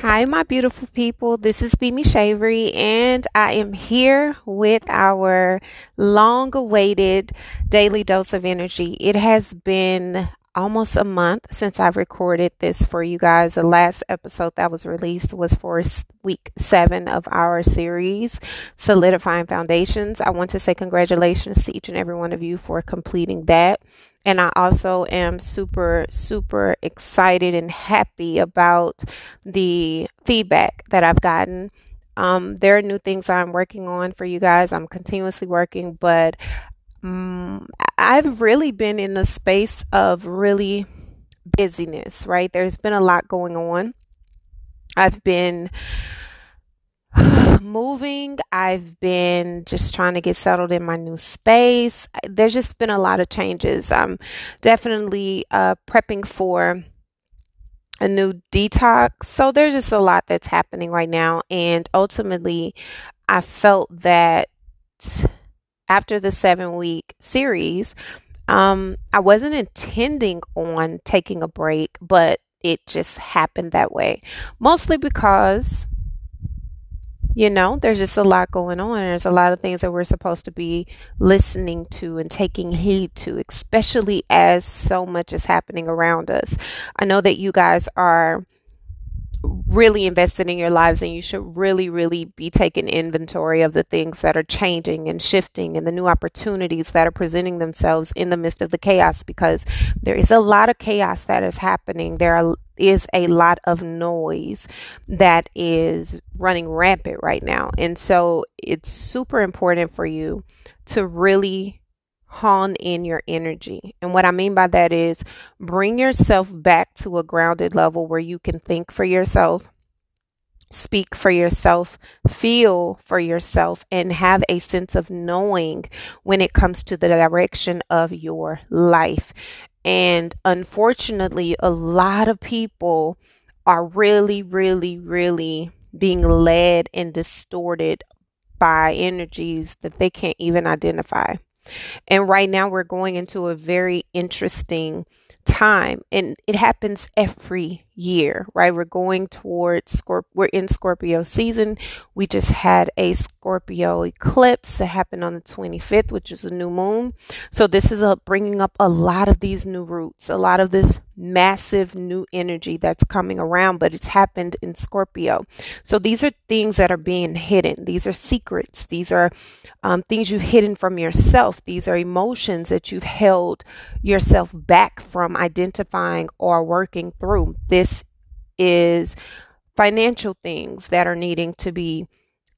Hi, my beautiful people. This is Bimi Shavery, and I am here with our long awaited daily dose of energy. It has been almost a month since I've recorded this for you guys. The last episode that was released was for week seven of our series, Solidifying Foundations. I want to say congratulations to each and every one of you for completing that. And I also am super, super excited and happy about the feedback that I've gotten. Um, there are new things I'm working on for you guys. I'm continuously working, but um, I've really been in a space of really busyness, right? There's been a lot going on. I've been moving. I've been just trying to get settled in my new space. There's just been a lot of changes. I'm definitely uh, prepping for a new detox. So there's just a lot that's happening right now. And ultimately, I felt that after the seven week series, um, I wasn't intending on taking a break, but it just happened that way. Mostly because, you know, there's just a lot going on. There's a lot of things that we're supposed to be listening to and taking heed to, especially as so much is happening around us. I know that you guys are really invested in your lives and you should really really be taking inventory of the things that are changing and shifting and the new opportunities that are presenting themselves in the midst of the chaos because there is a lot of chaos that is happening. There are, is a lot of noise that is running rampant right now. And so it's super important for you to really hone in your energy. And what I mean by that is bring yourself back to a grounded level where you can think for yourself, speak for yourself, feel for yourself, and have a sense of knowing when it comes to the direction of your life. And unfortunately, a lot of people are really, really, really being led and distorted by energies that they can't even identify. And right now we're going into a very interesting time and it happens every year right? We're going towards Scorp- we're in scorpio season. We just had a scorpio eclipse that happened on the 25th which is a new moon. So this is a bringing up a lot of these new roots a lot of this massive new energy that's coming around but it's happened in scorpio. So these are things that are being hidden. These are secrets. These are um, things you've hidden from yourself. These are emotions that you've held yourself back from identifying or working through. This is financial things that are needing to be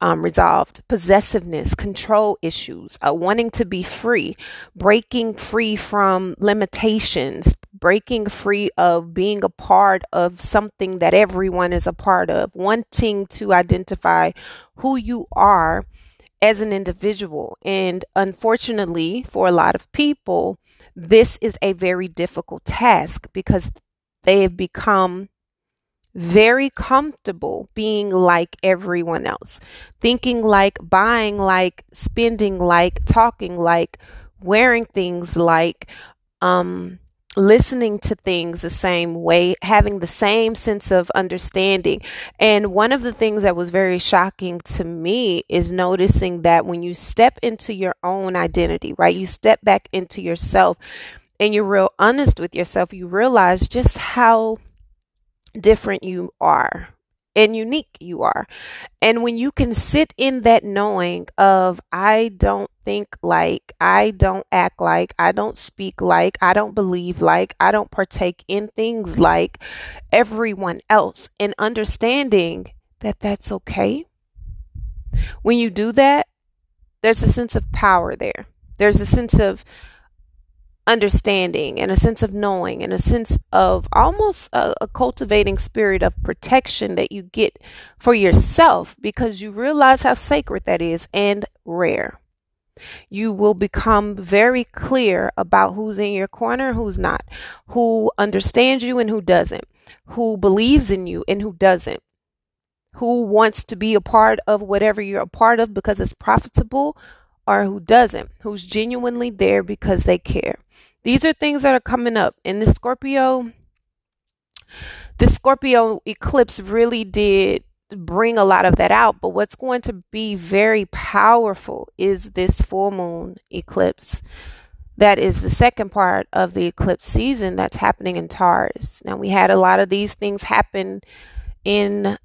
um, resolved, possessiveness, control issues, uh, wanting to be free, breaking free from limitations, breaking free of being a part of something that everyone is a part of, wanting to identify who you are as an individual. And unfortunately, for a lot of people, this is a very difficult task because they have become very comfortable being like everyone else, thinking like, buying like, spending like, talking like, wearing things like, um, listening to things the same way, having the same sense of understanding. And one of the things that was very shocking to me is noticing that when you step into your own identity, right, you step back into yourself and you're real honest with yourself, you realize just how different you are and unique you are. And when you can sit in that knowing of, I don't think like, I don't act like, I don't speak like, I don't believe like, I don't partake in things like everyone else, and understanding that that's okay. When you do that, there's a sense of power there. There's a sense of understanding and a sense of knowing and a sense of almost a, a, cultivating spirit of protection that you get for yourself because you realize how sacred that is and rare. You will become very clear about who's in your corner, who's not, who understands you and who doesn't, who believes in you and who doesn't, who wants to be a part of whatever you're a part of because it's profitable or who doesn't, who's genuinely there because they care. These are things that are coming up in the Scorpio the Scorpio eclipse really did bring a lot of that out. But what's going to be very powerful is this full moon eclipse. That is the second part of the eclipse season that's happening in Taurus. Now, we had a lot of these things happen in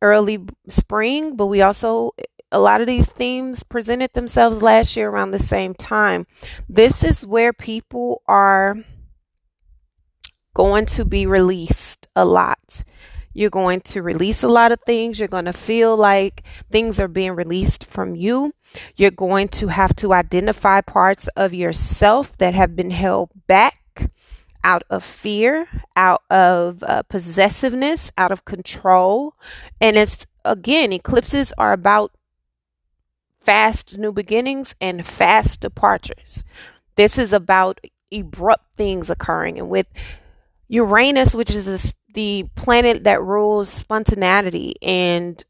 early spring, but we also, a lot of these themes presented themselves last year around the same time. This is where people are going to be released a lot. You're going to release a lot of things. You're going to feel like things are being released from you. You're going to have to identify parts of yourself that have been held back out of fear, out of uh, possessiveness, out of control. And it's again, eclipses are about fast new beginnings and fast departures. This is about abrupt things occurring. And with Uranus, which is a the planet that rules spontaneity and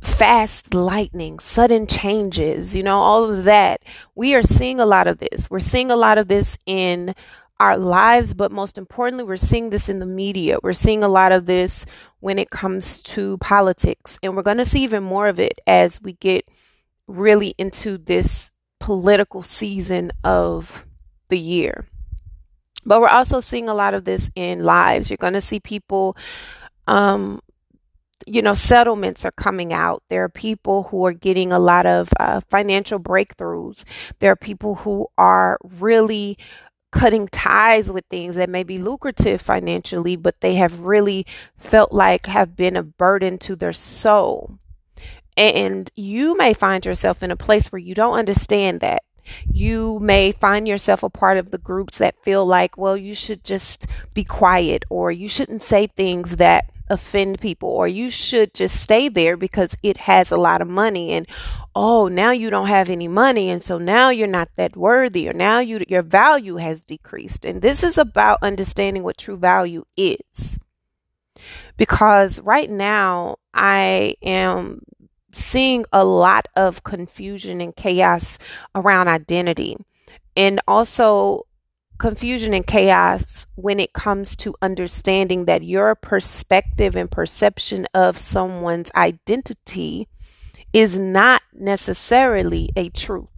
fast lightning, sudden changes, you know, all of that. We are seeing a lot of this. We're seeing a lot of this in our lives, but most importantly, we're seeing this in the media. We're seeing a lot of this when it comes to politics. And we're going to see even more of it as we get really into this political season of the year. But we're also seeing a lot of this in lives. You're going to see people, um, you know, settlements are coming out. There are people who are getting a lot of uh, financial breakthroughs. There are people who are really cutting ties with things that may be lucrative financially, but they have really felt like have been a burden to their soul. And you may find yourself in a place where you don't understand that. You may find yourself a part of the groups that feel like, well, you should just be quiet or you shouldn't say things that offend people or you should just stay there because it has a lot of money and oh now you don't have any money and so now you're not that worthy or now you your value has decreased. And this is about understanding what true value is. Because right now I am seeing a lot of confusion and chaos around identity and also confusion and chaos when it comes to understanding that your perspective and perception of someone's identity is not necessarily a truth.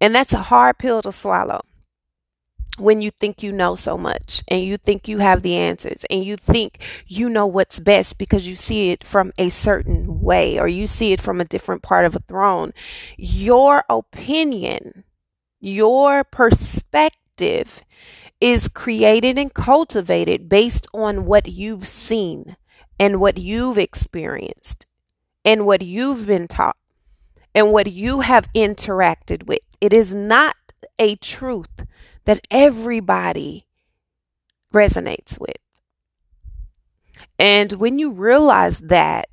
And that's a hard pill to swallow when you think you know so much and you think you have the answers and you think you know what's best because you see it from a certain way or you see it from a different part of a throne, your opinion, your perspective is created and cultivated based on what you've seen and what you've experienced and what you've been taught and what you have interacted with. It is not a truth that everybody resonates with. And when you realize that,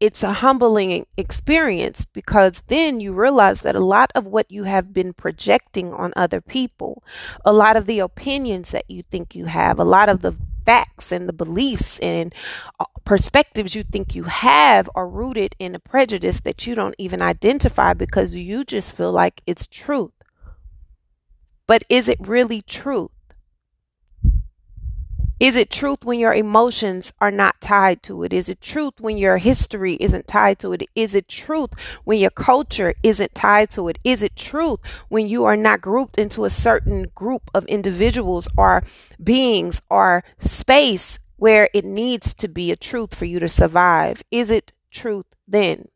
it's a humbling experience because then you realize that a lot of what you have been projecting on other people, a lot of the opinions that you think you have, a lot of the facts and the beliefs and uh, perspectives you think you have are rooted in a prejudice that you don't even identify because you just feel like it's truth. But is it really truth? Is it truth when your emotions are not tied to it? Is it truth when your history isn't tied to it? Is it truth when your culture isn't tied to it? Is it truth when you are not grouped into a certain group of individuals or beings or space where it needs to be a truth for you to survive? Is it truth then?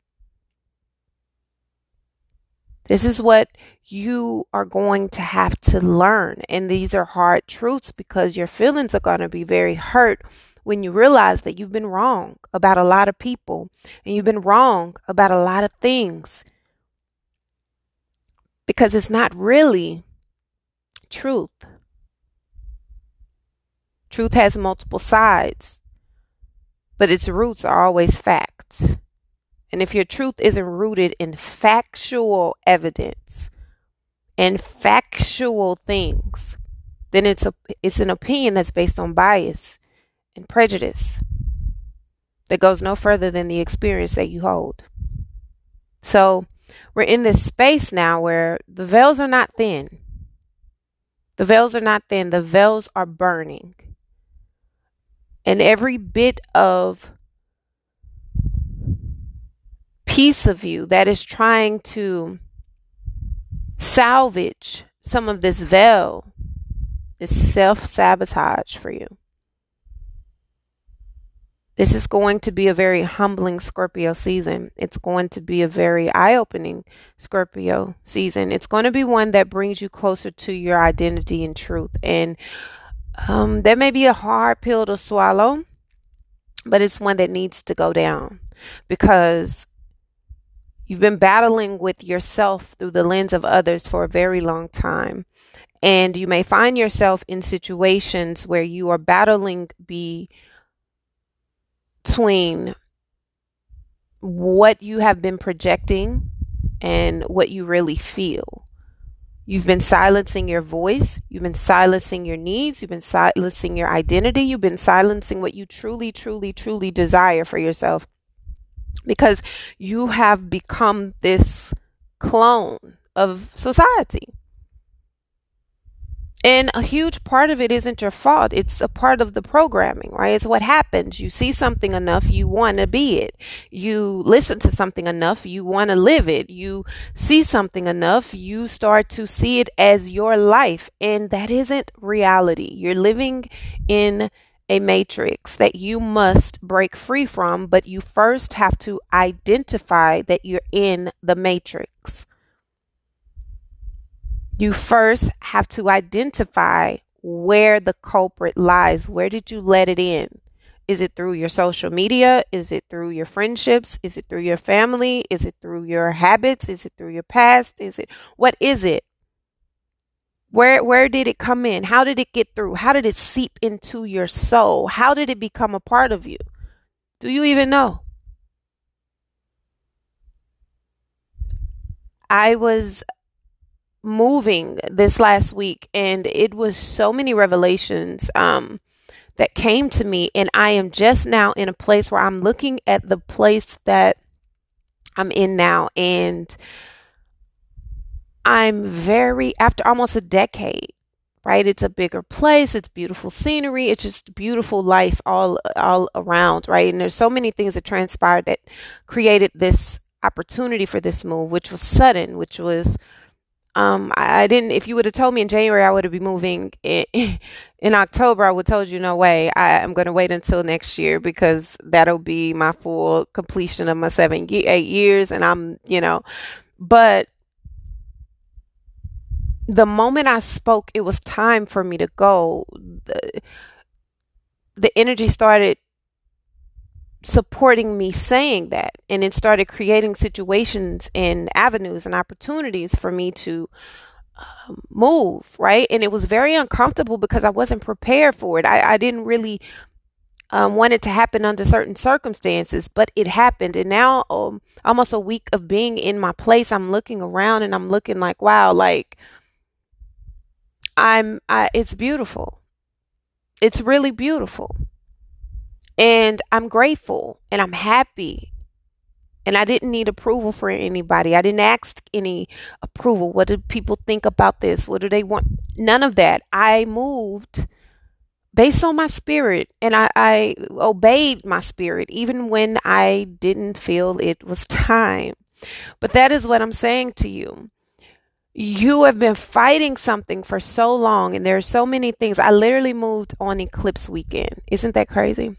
This is what you are going to have to learn. And these are hard truths because your feelings are going to be very hurt when you realize that you've been wrong about a lot of people and you've been wrong about a lot of things because it's not really truth. Truth has multiple sides, but its roots are always facts. And if your truth isn't rooted in factual evidence and factual things, then it's a it's an opinion that's based on bias and prejudice that goes no further than the experience that you hold. So, we're in this space now where the veils are not thin. The veils are not thin, the veils are burning. And every bit of piece of you that is trying to salvage some of this veil is self sabotage for you. This is going to be a very humbling Scorpio season. It's going to be a very eye opening Scorpio season. It's going to be one that brings you closer to your identity and truth. And um, that may be a hard pill to swallow, but it's one that needs to go down because you've been battling with yourself through the lens of others for a very long time. And you may find yourself in situations where you are battling between what you have been projecting and what you really feel. You've been silencing your voice. You've been silencing your needs. You've been silencing your identity. You've been silencing what you truly, truly, truly desire for yourself because you have become this clone of society. And a huge part of it isn't your fault. It's a part of the programming, right? It's what happens. You see something enough, you want to be it. You listen to something enough, you want to live it. You see something enough, you start to see it as your life. And that isn't reality. You're living in a matrix that you must break free from, but you first have to identify that you're in the matrix you first have to identify where the culprit lies. Where did you let it in? Is it through your social media? Is it through your friendships? Is it through your family? Is it through your habits? Is it through your past? Is it what is it? Where where did it come in? How did it get through? How did it seep into your soul? How did it become a part of you? Do you even know? I was moving this last week and it was so many revelations um, that came to me and I am just now in a place where I'm looking at the place that I'm in now and I'm very after almost a decade right it's a bigger place it's beautiful scenery it's just beautiful life all all around right and there's so many things that transpired that created this opportunity for this move which was sudden which was um, I, I, didn't. If you would have told me in January I would have been moving in, in October, I would have told you no way. I, am going to wait until next year because that'll be my full completion of my seven, eight years, and I'm, you know, but the moment I spoke, it was time for me to go. The, the energy started supporting me saying that and it started creating situations and avenues and opportunities for me to um, move right? And it was very uncomfortable because i wasn't prepared for it. I, I didn't really um, want it to happen under certain circumstances but it happened. And now um, almost a week of being in my place i'm looking around and i'm looking like wow like i'm I, it's beautiful it's really beautiful and I'm grateful and I'm happy. And I didn't need approval for anybody. I didn't ask any approval. What do people think about this? What do they want? None of that. I moved based on my spirit and I, I obeyed my spirit even when I didn't feel it was time. But that is what I'm saying to you you have been fighting something for so long and there are so many things. I literally moved on eclipse weekend. Isn't that crazy?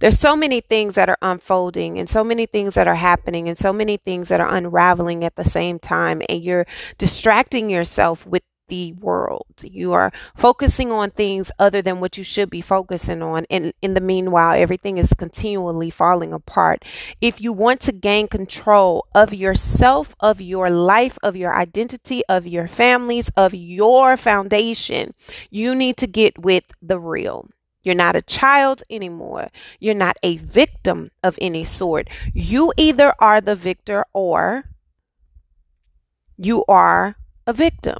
There's so many things that are unfolding and so many things that are happening and so many things that are unraveling at the same time and you're distracting yourself with the world. You are focusing on things other than what you should be focusing on. And in the meanwhile, everything is continually falling apart. If you want to gain control of yourself, of your life, of your identity, of your families, of your foundation, you need to get with the real. You're not a child anymore. You're not a victim of any sort. You either are the victor or you are a victim.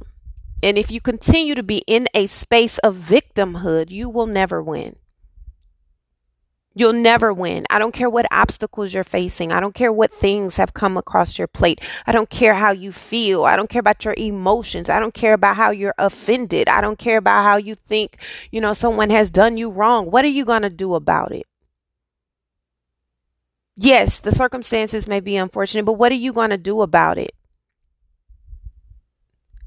And if you continue to be in a space of victimhood, you will never win. You'll never win. I don't care what obstacles you're facing. I don't care what things have come across your plate. I don't care how you feel. I don't care about your emotions. I don't care about how you're offended. I don't care about how you think, you know, someone has done you wrong. What are you going to do about it? Yes, the circumstances may be unfortunate, but what are you going to do about it?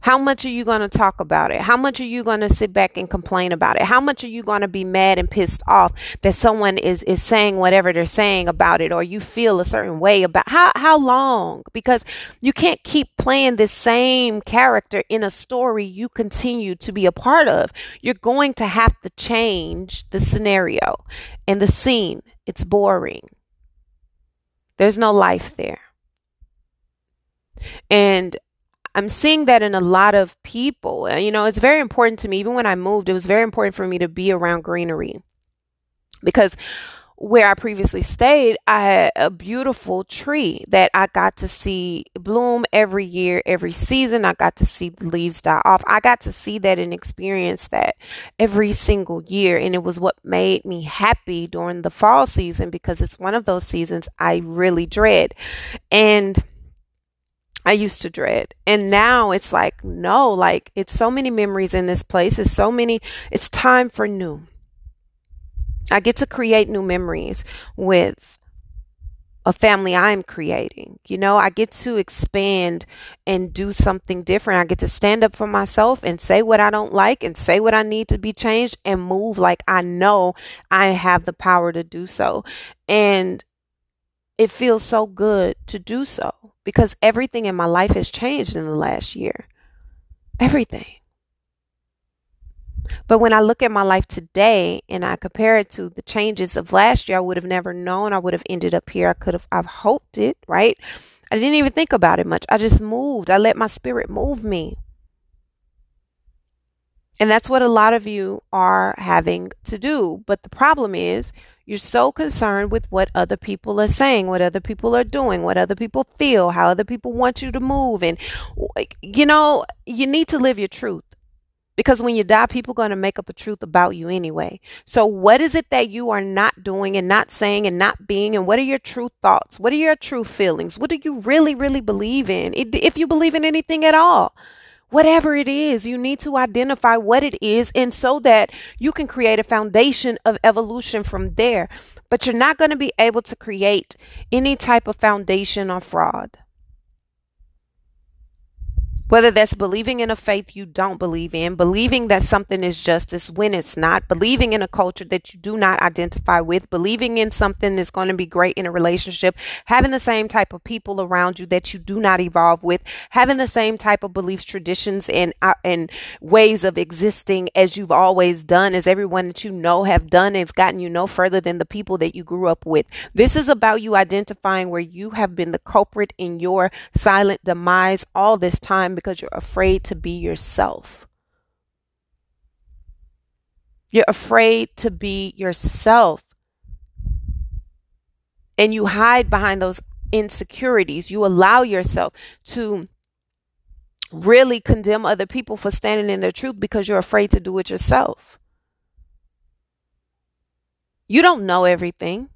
How much are you going to talk about it? How much are you going to sit back and complain about it? How much are you going to be mad and pissed off that someone is is saying whatever they're saying about it or you feel a certain way about how how long? Because you can't keep playing this same character in a story you continue to be a part of. You're going to have to change the scenario and the scene. It's boring. There's no life there. And I'm seeing that in a lot of people. Uh, you know, it's very important to me. Even when I moved, it was very important for me to be around greenery because where I previously stayed, I had a beautiful tree that I got to see bloom every year, every season. I got to see the leaves die off. I got to see that and experience that every single year. And it was what made me happy during the fall season because it's one of those seasons I really dread. And I used to dread. And now it's like, no, like it's so many memories in this place. It's so many, it's time for new. I get to create new memories with a family I'm creating. You know, I get to expand and do something different. I get to stand up for myself and say what I don't like and say what I need to be changed and move like I know I have the power to do so. And it feels so good to do so because everything in my life has changed in the last year. Everything. But when I look at my life today and I compare it to the changes of last year, I would have never known I would have ended up here. I could have, I've hoped it, right? I didn't even think about it much. I just moved. I let my spirit move me. And that's what a lot of you are having to do. But the problem is, you're so concerned with what other people are saying, what other people are doing, what other people feel, how other people want you to move. And, you know, you need to live your truth. Because when you die, people are going to make up a truth about you anyway. So, what is it that you are not doing and not saying and not being? And what are your true thoughts? What are your true feelings? What do you really, really believe in? If you believe in anything at all whatever it is, you need to identify what it is, and so that you can create a foundation of evolution from there. But you're not going to be able to create any type of foundation of fraud. Whether that's believing in a faith you don't believe in, believing that something is justice when it's not, believing in a culture that you do not identify with, believing in something that's going to be great in a relationship, having the same type of people around you that you do not evolve with, having the same type of beliefs, traditions, and uh, and ways of existing as you've always done, as everyone that you know have done, has gotten you no further than the people that you grew up with. This is about you identifying where you have been the culprit in your silent demise all this time because you're afraid to be yourself. You're afraid to be yourself. And you hide behind those insecurities. You allow yourself to really condemn other people for standing in their truth because you're afraid to do it yourself. You don't know everything.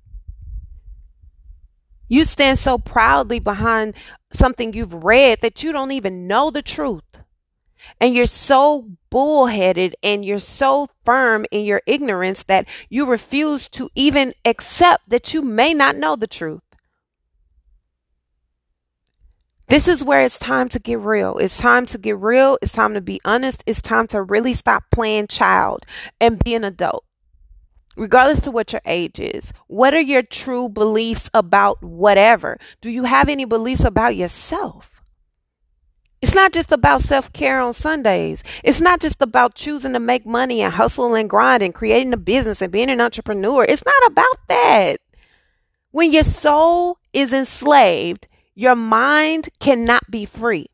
You stand so proudly behind something you've read that you don't even know the truth. And you're so bullheaded and you're so firm in your ignorance that you refuse to even accept that you may not know the truth. This is where it's time to get real. It's time to get real. It's time to be honest. It's time to really stop playing child and be an adult regardless to what your age is, what are your true beliefs about whatever? Do you have any beliefs about yourself? It's not just about self care on Sundays. It's not just about choosing to make money and hustle and grind and creating a business and being an entrepreneur. It's not about that. When your soul is enslaved, your mind cannot be free.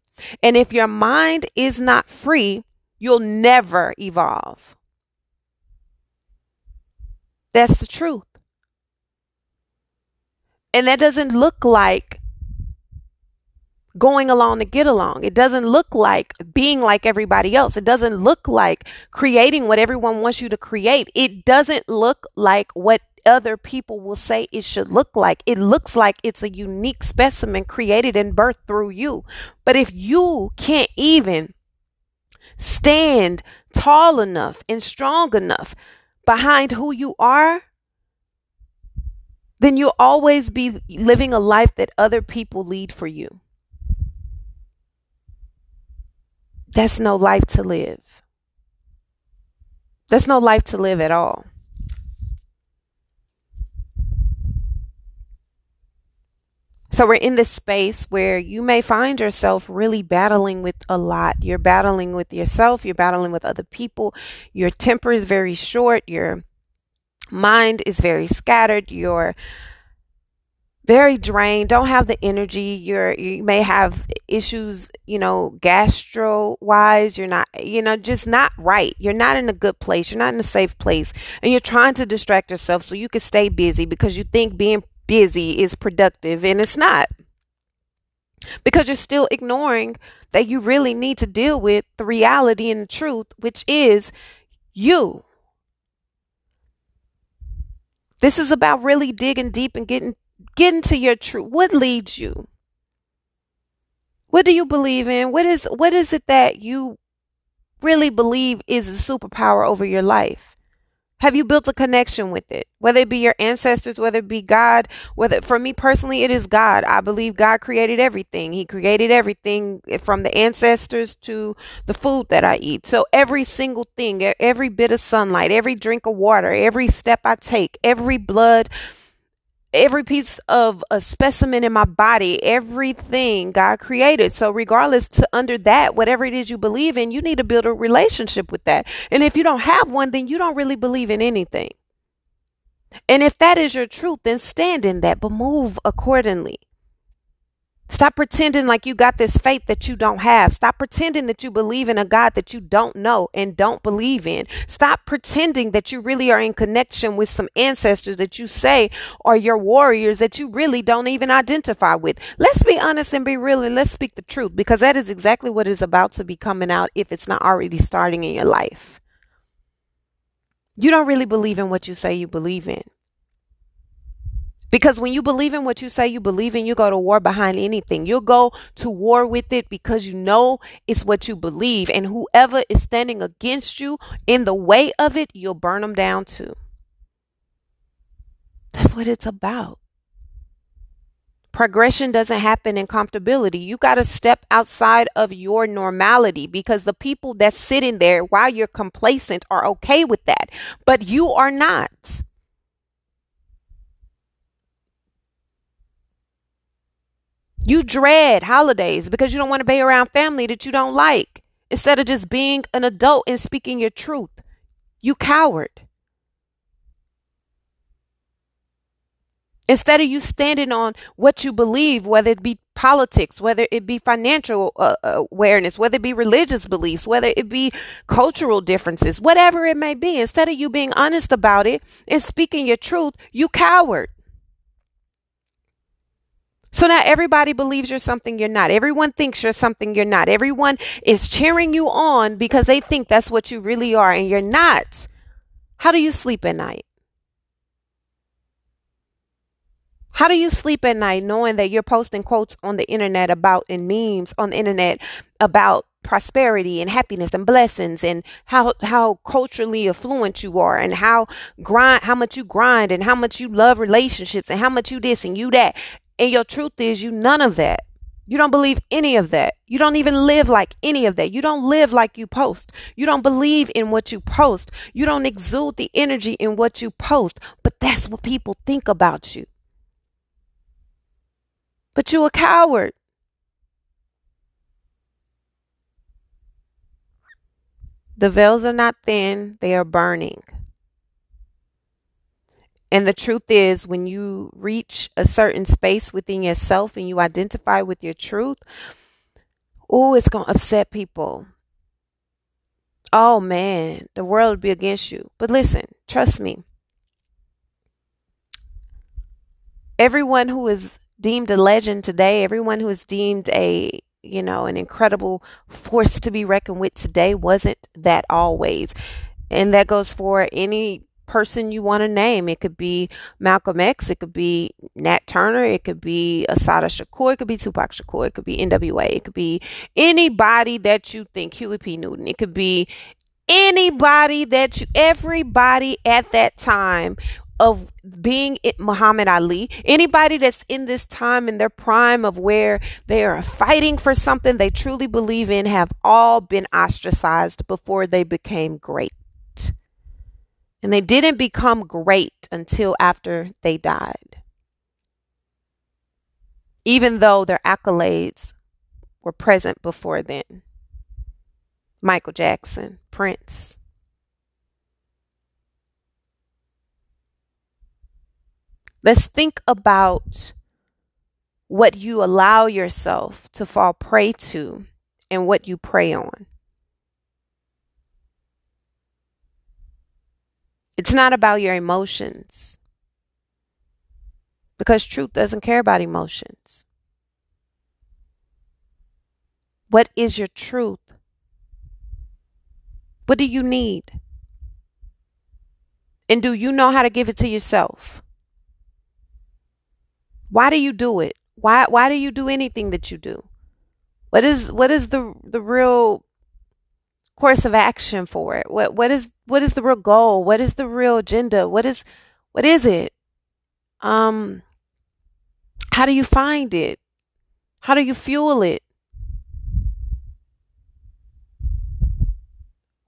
And if your mind is not free, you'll never evolve. That's the truth. And that doesn't look like going along to get along. It doesn't look like being like everybody else. It doesn't look like creating what everyone wants you to create. It doesn't look like what other people will say it should look like. It looks like it's a unique specimen created and birthed through you. But if you can't even stand tall enough and strong enough behind who you are, then you'll always be living a life that other people lead for you. That's no life to live. That's no life to live at all. So we're in this space where you may find yourself really battling with a lot. You're battling with yourself, you're battling with other people. Your temper is very short, your mind is very scattered, you're very drained, don't have the energy. You're you may have issues, you know, gastro wise. You're not, you know, just not right. You're not in a good place. You're not in a safe place. And you're trying to distract yourself so you can stay busy because you think being busy is productive and it's not. Because you're still ignoring that you really need to deal with the reality and the truth, which is you. This is about really digging deep and getting Get into your truth. What leads you? What do you believe in? What is what is it that you really believe is a superpower over your life? Have you built a connection with it? Whether it be your ancestors, whether it be God, whether for me personally, it is God. I believe God created everything. He created everything from the ancestors to the food that I eat. So every single thing, every bit of sunlight, every drink of water, every step I take, every blood every piece of a specimen in my body, everything God created. So regardless to under that, whatever it is you believe in, you need to build a relationship with that. And if you don't have one, then you don't really believe in anything. And if that is your truth, then stand in that, but move accordingly. Stop pretending like you got this faith that you don't have. Stop pretending that you believe in a God that you don't know and don't believe in. Stop pretending that you really are in connection with some ancestors that you say are your warriors that you really don't even identify with. Let's be honest and be real and let's speak the truth because that is exactly what is about to be coming out if it's not already starting in your life. You don't really believe in what you say you believe in. Because when you believe in what you say you believe in, you go to war behind anything. You'll go to war with it because you know it's what you believe. And whoever is standing against you in the way of it, you'll burn them down too. That's what it's about. Progression doesn't happen in comfortability. You got to step outside of your normality because the people that's sitting there while you're complacent are okay with that, but you are not. You dread holidays because you don't want to be around family that you don't like instead of just being an adult and speaking your truth. You coward. Instead of you standing on what you believe, whether it be politics, whether it be financial uh, awareness, whether it be religious beliefs, whether it be cultural differences, whatever it may be, instead of you being honest about it and speaking your truth, you coward. So now everybody believes you're something you're not. Everyone thinks you're something you're not. Everyone is cheering you on because they think that's what you really are and you're not. How do you sleep at night? How do you sleep at night knowing that you're posting quotes on the internet about and memes on the internet about prosperity and happiness and blessings and how how culturally affluent you are and how grind how much you grind and how much you love relationships and how much you this and you that and your truth is, you none of that. You don't believe any of that. You don't even live like any of that. You don't live like you post. You don't believe in what you post. You don't exude the energy in what you post. But that's what people think about you. But you're a coward. The veils are not thin, they are burning. And the truth is, when you reach a certain space within yourself and you identify with your truth, oh, it's going to upset people. Oh man, the world will be against you. But listen, trust me. Everyone who is deemed a legend today, everyone who is deemed a you know, an incredible force to be reckoned with today wasn't that always. And that goes for any person you want to name. It could be Malcolm X, it could be Nat Turner, it could be Assata Shakur, it could be Tupac Shakur, it could be NWA, it could be anybody that you think, Huey P. Newton, it could be anybody that you, everybody at that time of being it Muhammad Ali, anybody that's in this time in their prime of where they are fighting for something they truly believe in have all been ostracized before they became great. And they didn't become great until after they died. Even though their accolades were present before then. Michael Jackson, Prince. Let's think about what you allow yourself to fall prey to and what you prey on. It's not about your emotions because truth doesn't care about emotions. What is your truth? What do you need? And do you know how to give it to yourself? Why do you do it? Why why do you do anything that you do? What is what is the the real course of action for it? What what is what is the real goal? What is the real agenda? What is what is it? Um how do you find it? How do you fuel it?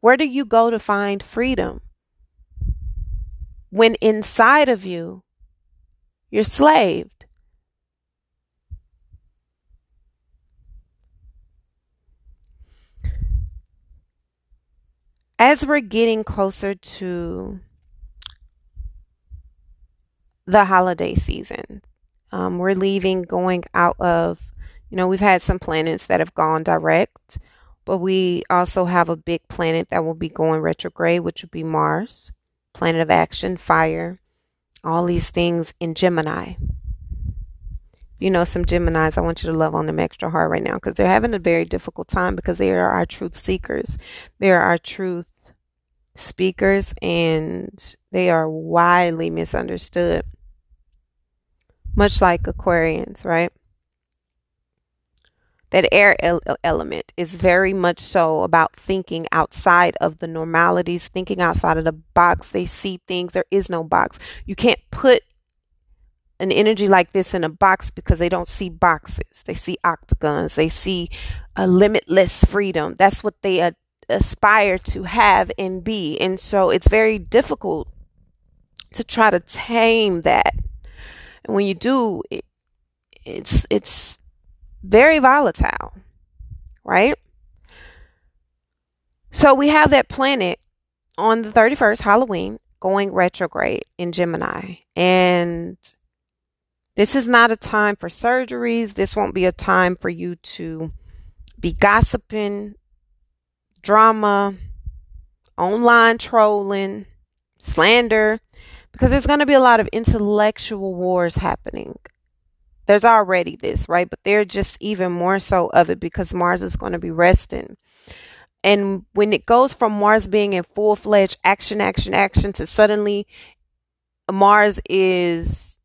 Where do you go to find freedom? When inside of you, you're slaved. As we're getting closer to the holiday season, um, we're leaving, going out of, you know, we've had some planets that have gone direct, but we also have a big planet that will be going retrograde, which would be Mars, planet of action, fire, all these things in Gemini you know, some Geminis, I want you to love on them extra hard right now because they're having a very difficult time because they are our truth seekers. They are our truth speakers and they are widely misunderstood. Much like Aquarians, right? That air element is very much so about thinking outside of the normalities, thinking outside of the box. They see things. There is no box. You can't put an energy like this in a box because they don't see boxes. They see octagons. They see a limitless freedom. That's what they aspire to have and be. And so it's very difficult to try to tame that. And when you do, it, it's it's very volatile, right? So we have that planet on the 31st, Halloween, going retrograde in Gemini. And this is not a time for surgeries. This won't be a time for you to be gossiping, drama, online trolling, slander, because there's going to be a lot of intellectual wars happening. There's already this, right? But there's just even more so of it because Mars is going to be resting. And when it goes from Mars being in full fledged action, action, action to suddenly Mars is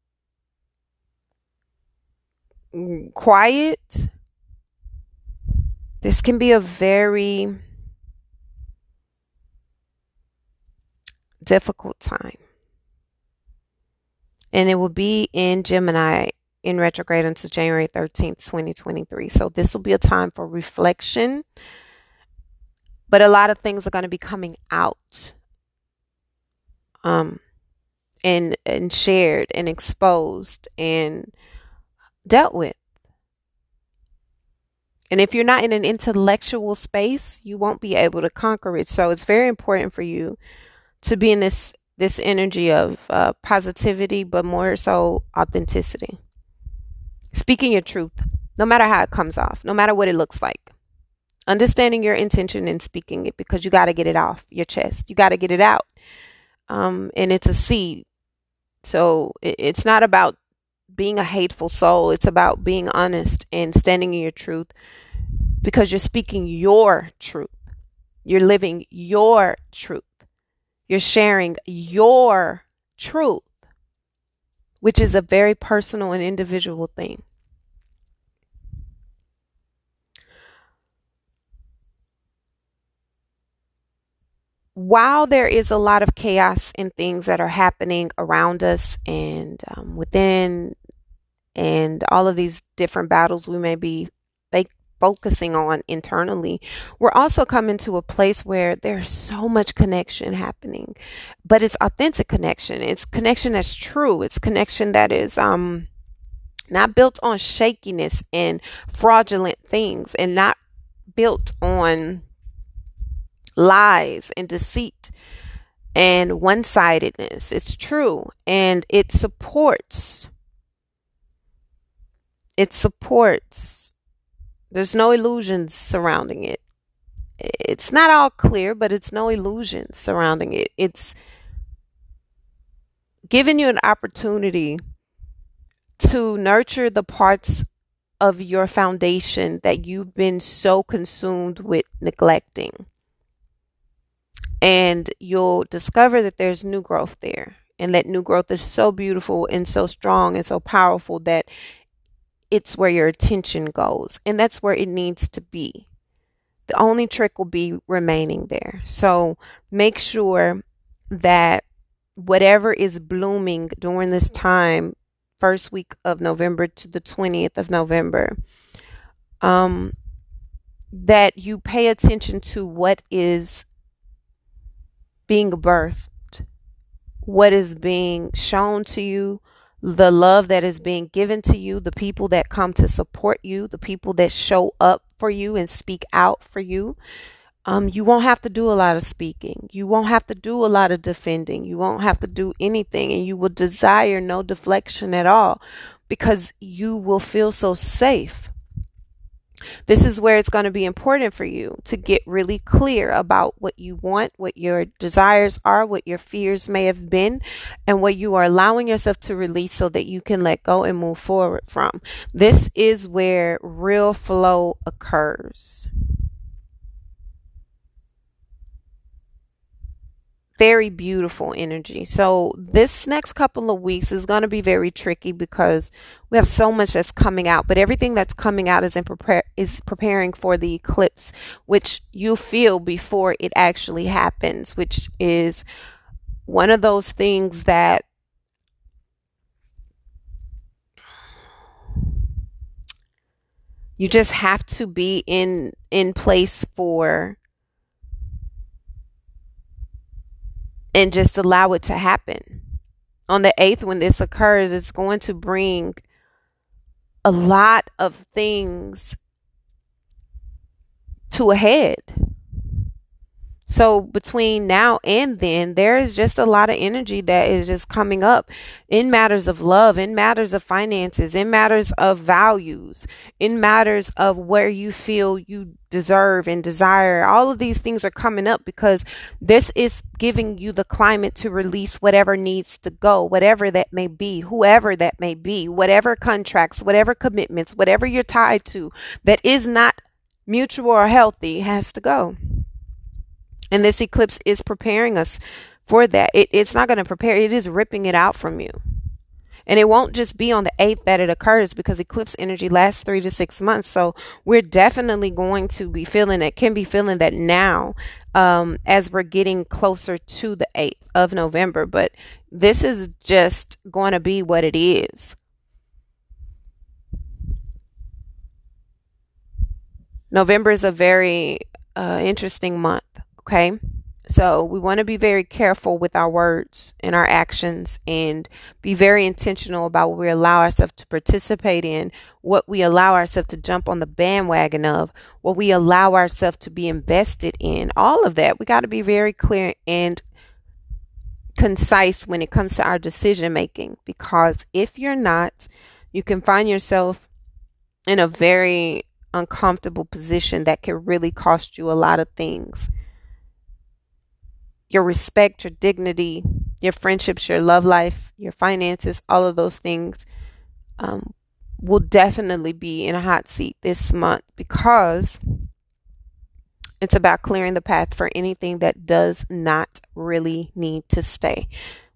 quiet, this can be a very difficult time. And it will be in Gemini in retrograde until January 13th, 2023. So this will be a time for reflection. But a lot of things are going to be coming out um and and shared and exposed and dealt with. And if you're not in an intellectual space, you won't be able to conquer it. So it's very important for you to be in this this energy of uh, positivity, but more so authenticity. Speaking your truth, no matter how it comes off, no matter what it looks like. Understanding your intention and speaking it because you got to get it off your chest. You got to get it out. Um, and it's a seed. So it, it's not about being a hateful soul. It's about being honest and standing in your truth because you're speaking your truth. You're living your truth. You're sharing your truth, which is a very personal and individual thing. while there is a lot of chaos and things that are happening around us and um, within, and all of these different battles we may be focusing on internally, we're also coming to a place where there's so much connection happening, but it's authentic connection. It's connection that's true. It's connection that is um not built on shakiness and fraudulent things, and not built on lies and deceit and one sidedness. It's true and it supports. It supports. There's no illusions surrounding it. It's not all clear, but it's no illusions surrounding it. It's giving you an opportunity to nurture the parts of your foundation that you've been so consumed with neglecting and you'll discover that there's new growth there and that new growth is so beautiful and so strong and so powerful that it's where your attention goes and that's where it needs to be. The only trick will be remaining there. So make sure that whatever is blooming during this time first week of november to the 20th of november um that you pay attention to what is being birthed, what is being shown to you, the love that is being given to you, the people that come to support you, the people that show up for you and speak out for you. Um, you won't have to do a lot of speaking. You won't have to do a lot of defending. You won't have to do anything, and you will desire no deflection at all because you will feel so safe. This is where it's going to be important for you to get really clear about what you want, what your desires are, what your fears may have been, and what you are allowing yourself to release so that you can let go and move forward from. This is where real flow occurs. Very beautiful energy. So this next couple of weeks is going to be very tricky because we have so much that's coming out, but everything that's coming out is in prepare is preparing for the eclipse, which you feel before it actually happens, which is one of those things that you just have to be in in place for and just allow it to happen. On the 8th, when this occurs, it's going to bring a lot of things to a head. So between now and then, there is just a lot of energy that is just coming up in matters of love, in matters of finances, in matters of values, in matters of where you feel you deserve and desire. All of these things are coming up because this is giving you the climate to release whatever needs to go, whatever that may be, whoever that may be, whatever contracts, whatever commitments, whatever you're tied to that is not mutual or healthy has to go. And this eclipse is preparing us for that. It, it's not going to prepare, it is ripping it out from you. And it won't just be on the 8th that it occurs because eclipse energy lasts three to six months. So we're definitely going to be feeling it, can be feeling that now um, as we're getting closer to the 8th of November. But this is just going to be what it is. November is a very uh, interesting month. Okay. So we want to be very careful with our words and our actions and be very intentional about what we allow ourselves to participate in, what we allow ourselves to jump on the bandwagon of, what we allow ourselves to be invested in. All of that. We got to be very clear and concise when it comes to our decision making because if you're not, you can find yourself in a very uncomfortable position that can really cost you a lot of things your respect, your dignity, your friendships, your love life, your finances, all of those things um, will definitely be in a hot seat this month because It's about clearing the path for anything that does not really need to stay.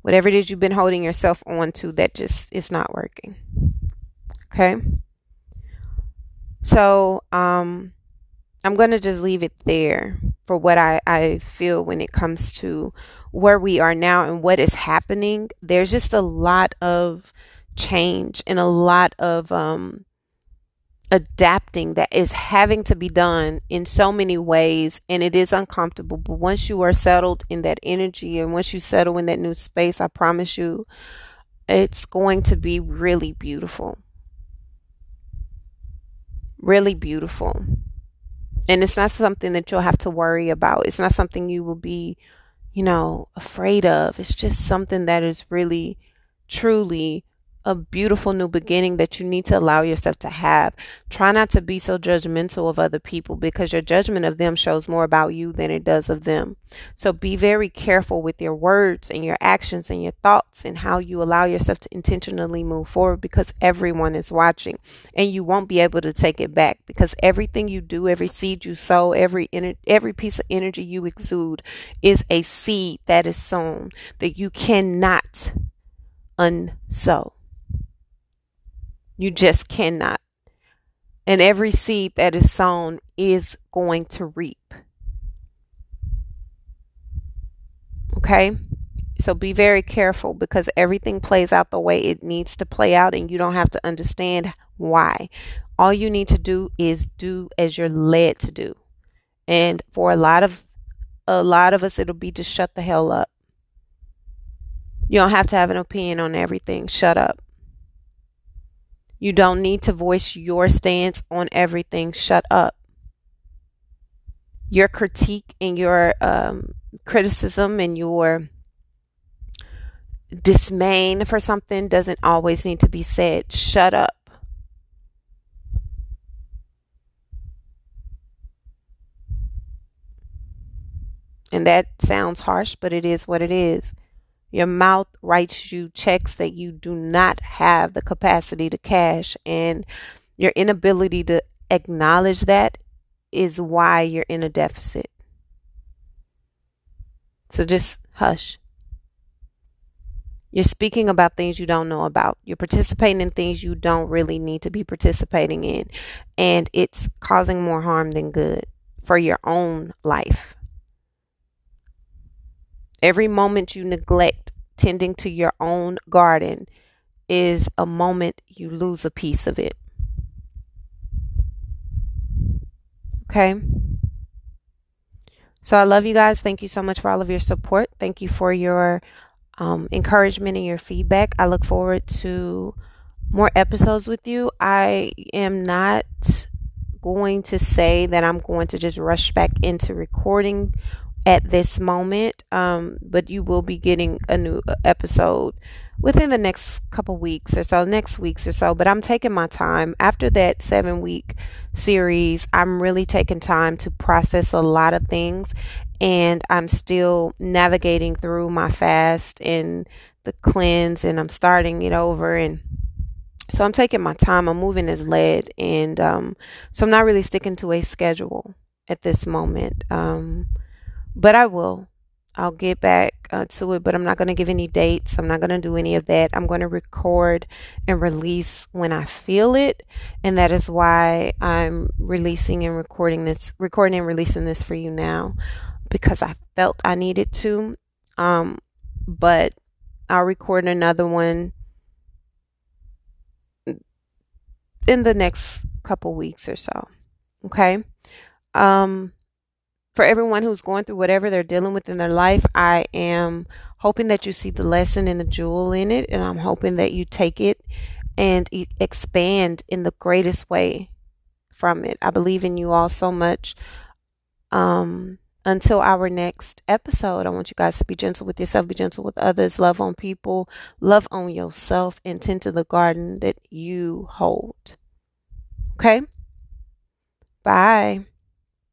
Whatever it is you've been holding yourself on to that just is not working. Okay? So, um I'm going to just leave it there for what I, I feel when it comes to where we are now and what is happening. There's just a lot of change and a lot of um, adapting that is having to be done in so many ways and it is uncomfortable. But once you are settled in that energy and once you settle in that new space i promise you it's going to be really beautiful. Really beautiful and it's not something that you'll have to worry about. It's not something you will be you know afraid of. It's just something that is really truly a beautiful new beginning that you need to allow yourself to have. Try not to be so judgmental of other people because your judgment of them shows more about you than it does of them. So be very careful with your words and your actions and your thoughts and how you allow yourself to intentionally move forward because everyone is watching and you won't be able to take it back because everything you do, every seed you sow, every every piece of energy you exude is a seed that is sown that you cannot unsow. You just cannot. And every seed that is sown is going to reap. Okay? So be very careful because everything plays out the way it needs to play out and you don't have to understand why. All you need to do is do as you're led to do. And for a lot of a lot of us it'll be to shut the hell up. You don't have to have an opinion on everything. Shut up. You don't need to voice your stance on everything. Shut up. Your critique and your um, criticism and your dismay for something doesn't always need to be said. Shut up. And that sounds harsh, but it is what it is. Your mouth writes you checks that you do not have the capacity to cash, and your inability to acknowledge that is why you're in a deficit. So just hush. You're speaking about things you don't know about. You're participating in things you don't really need to be participating in. And it's causing more harm than good for your own life. Every moment you neglect tending to your own garden is a moment you lose a piece of it. Okay? So I love you guys. Thank you so much for all of your support. Thank you for your um, encouragement and your feedback. I look forward to more episodes with you. I am not going to say that I'm going to just rush back into recording at this moment, um, but you will be getting a new uh, episode within the next couple weeks or so, next weeks or so. But I'm taking my time after that seven week series. I'm really taking time to process a lot of things, and I'm still navigating through my fast and the cleanse, and I'm starting it over and so I'm taking my time. I'm moving as led, and um, so I'm not really sticking to a schedule at this moment. Um, but I will. I'll get back uh, to it, but I'm not going to give any dates. I'm not going to do any of that. I'm going to record and release when I feel it. And that is why I'm releasing and recording this, recording and releasing this for you now because I felt I needed to. Um, but I'll record another one in the next couple weeks or so. Okay. Um, for everyone who's going through whatever they're dealing with in their life, I am hoping that you see the lesson and the jewel in it. And I'm hoping that you take it and expand in the greatest way from it. I believe in you all so much. Um, until our next episode, I want you guys to be gentle with yourself, be gentle with others, love on people, love on yourself, and tend to the garden that you hold. Okay? Bye.